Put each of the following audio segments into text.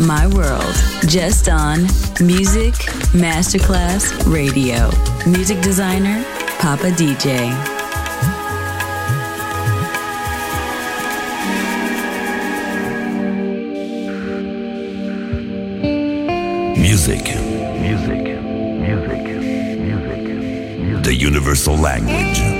My World, just on Music Masterclass Radio. Music designer, Papa DJ. Music. Music. Music. Music. The universal language. Language.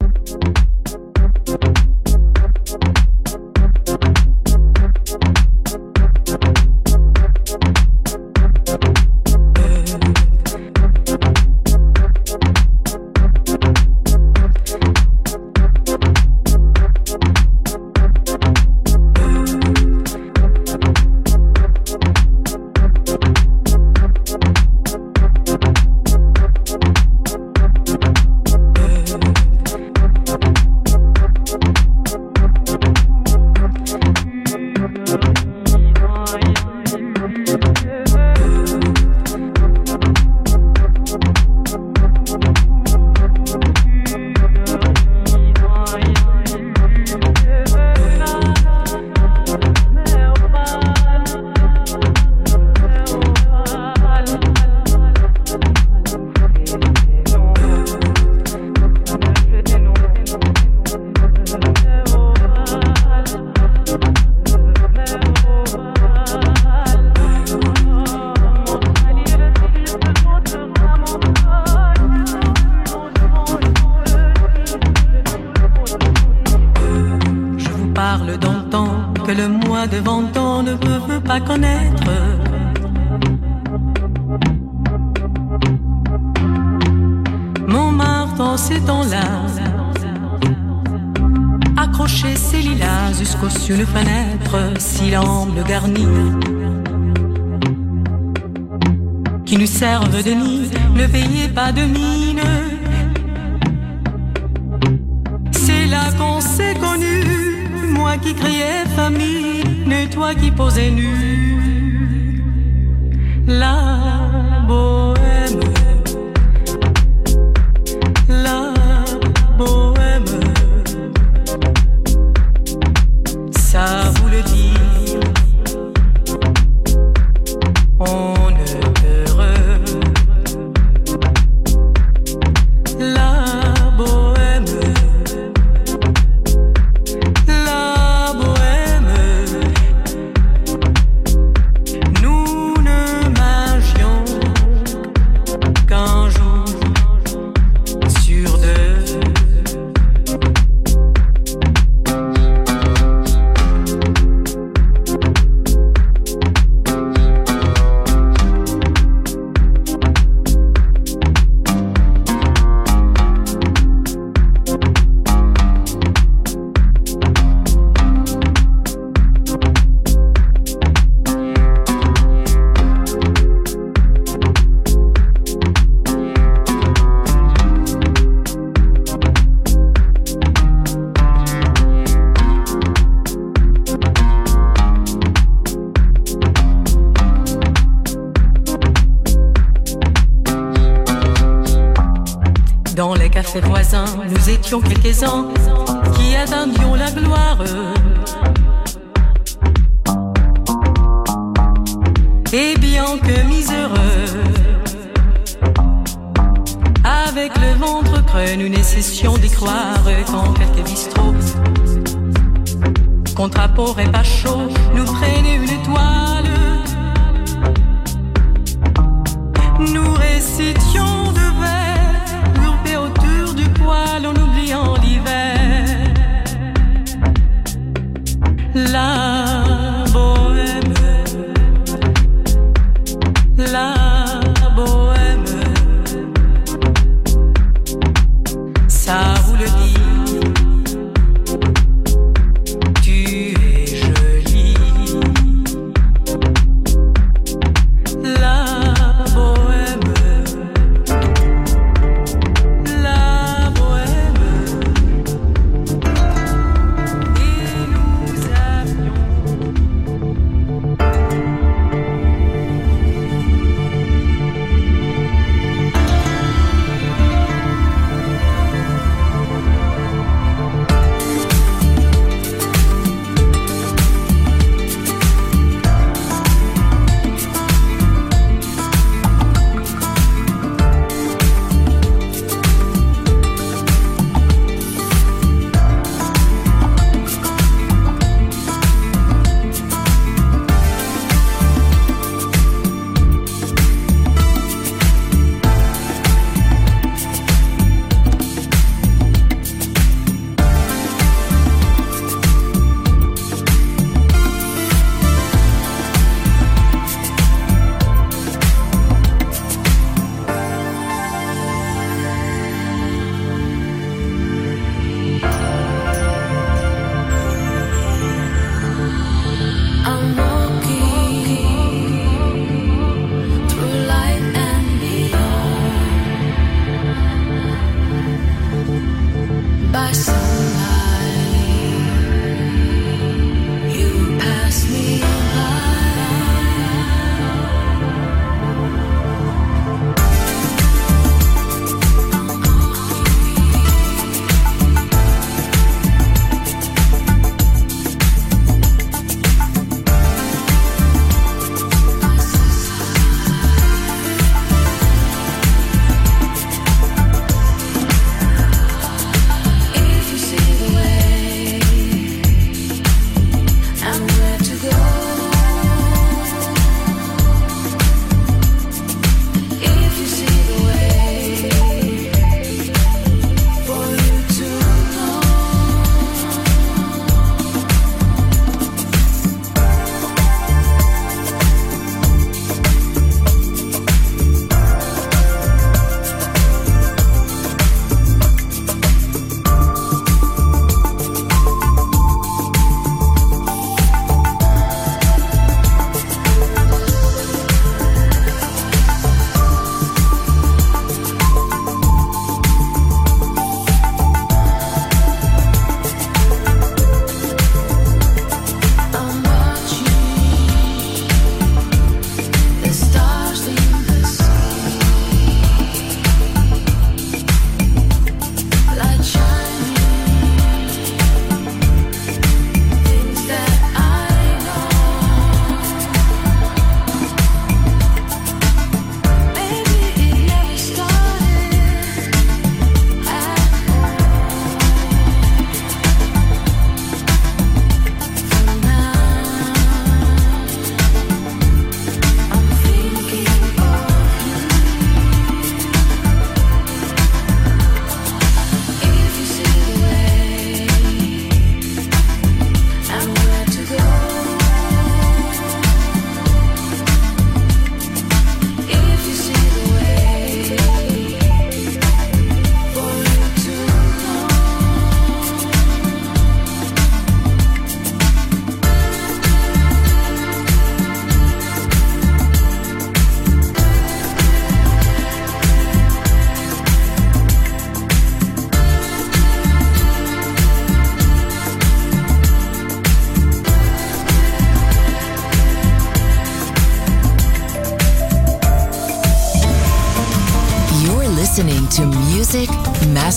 quelques-uns.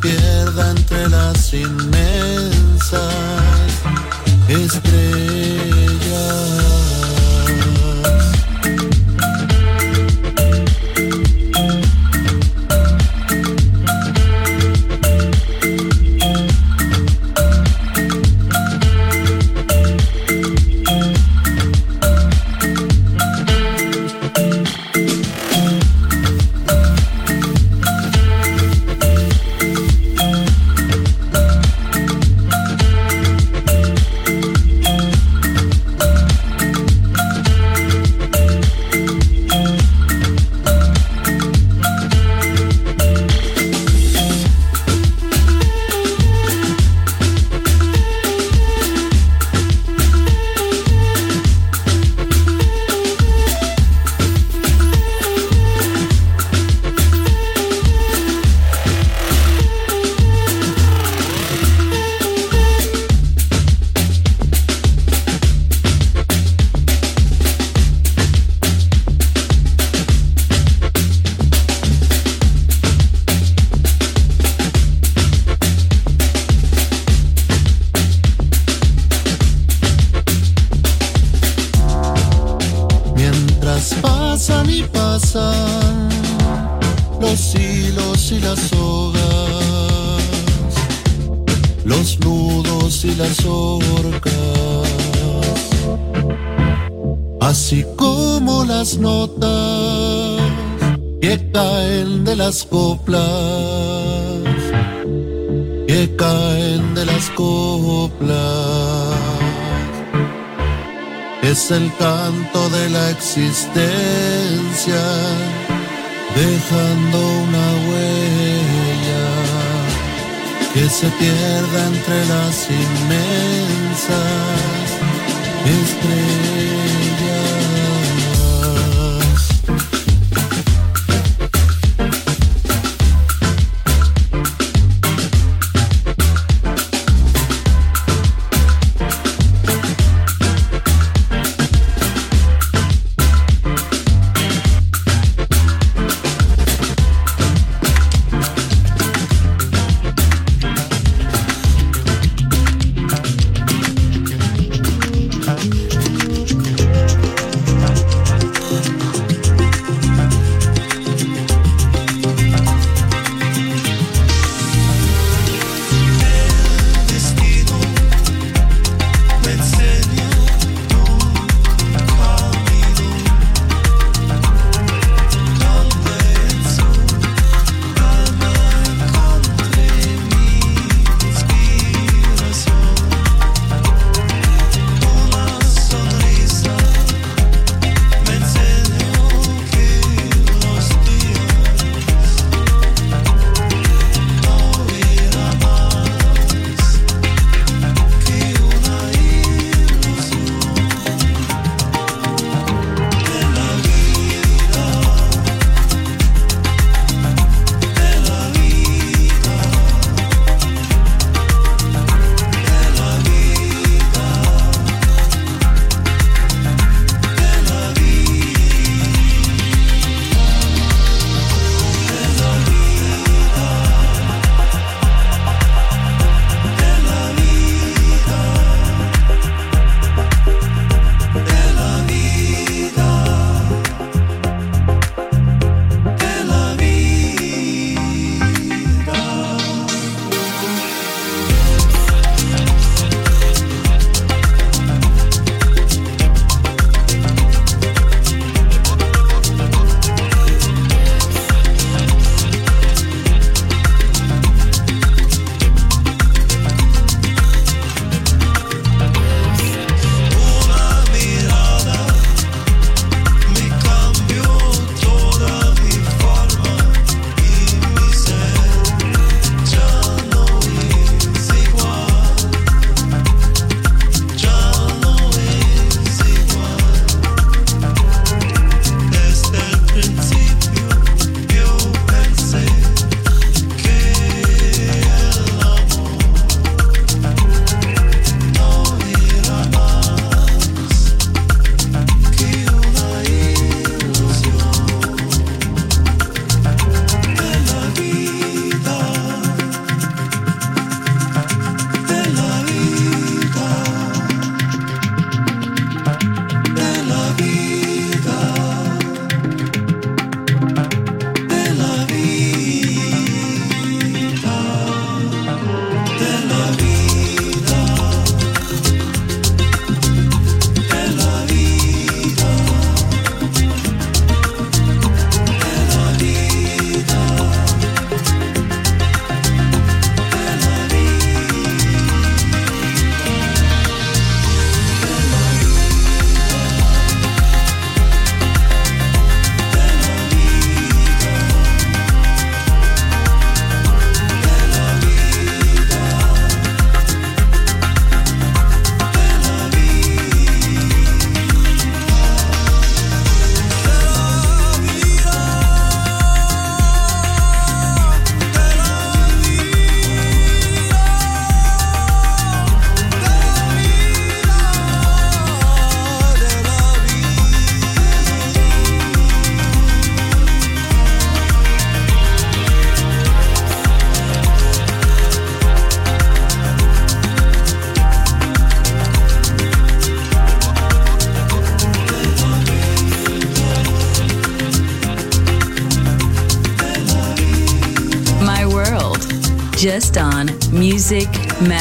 pierda entre las inmensas estrellas. Dejando una huella que se pierda entre las inmensas estrellas.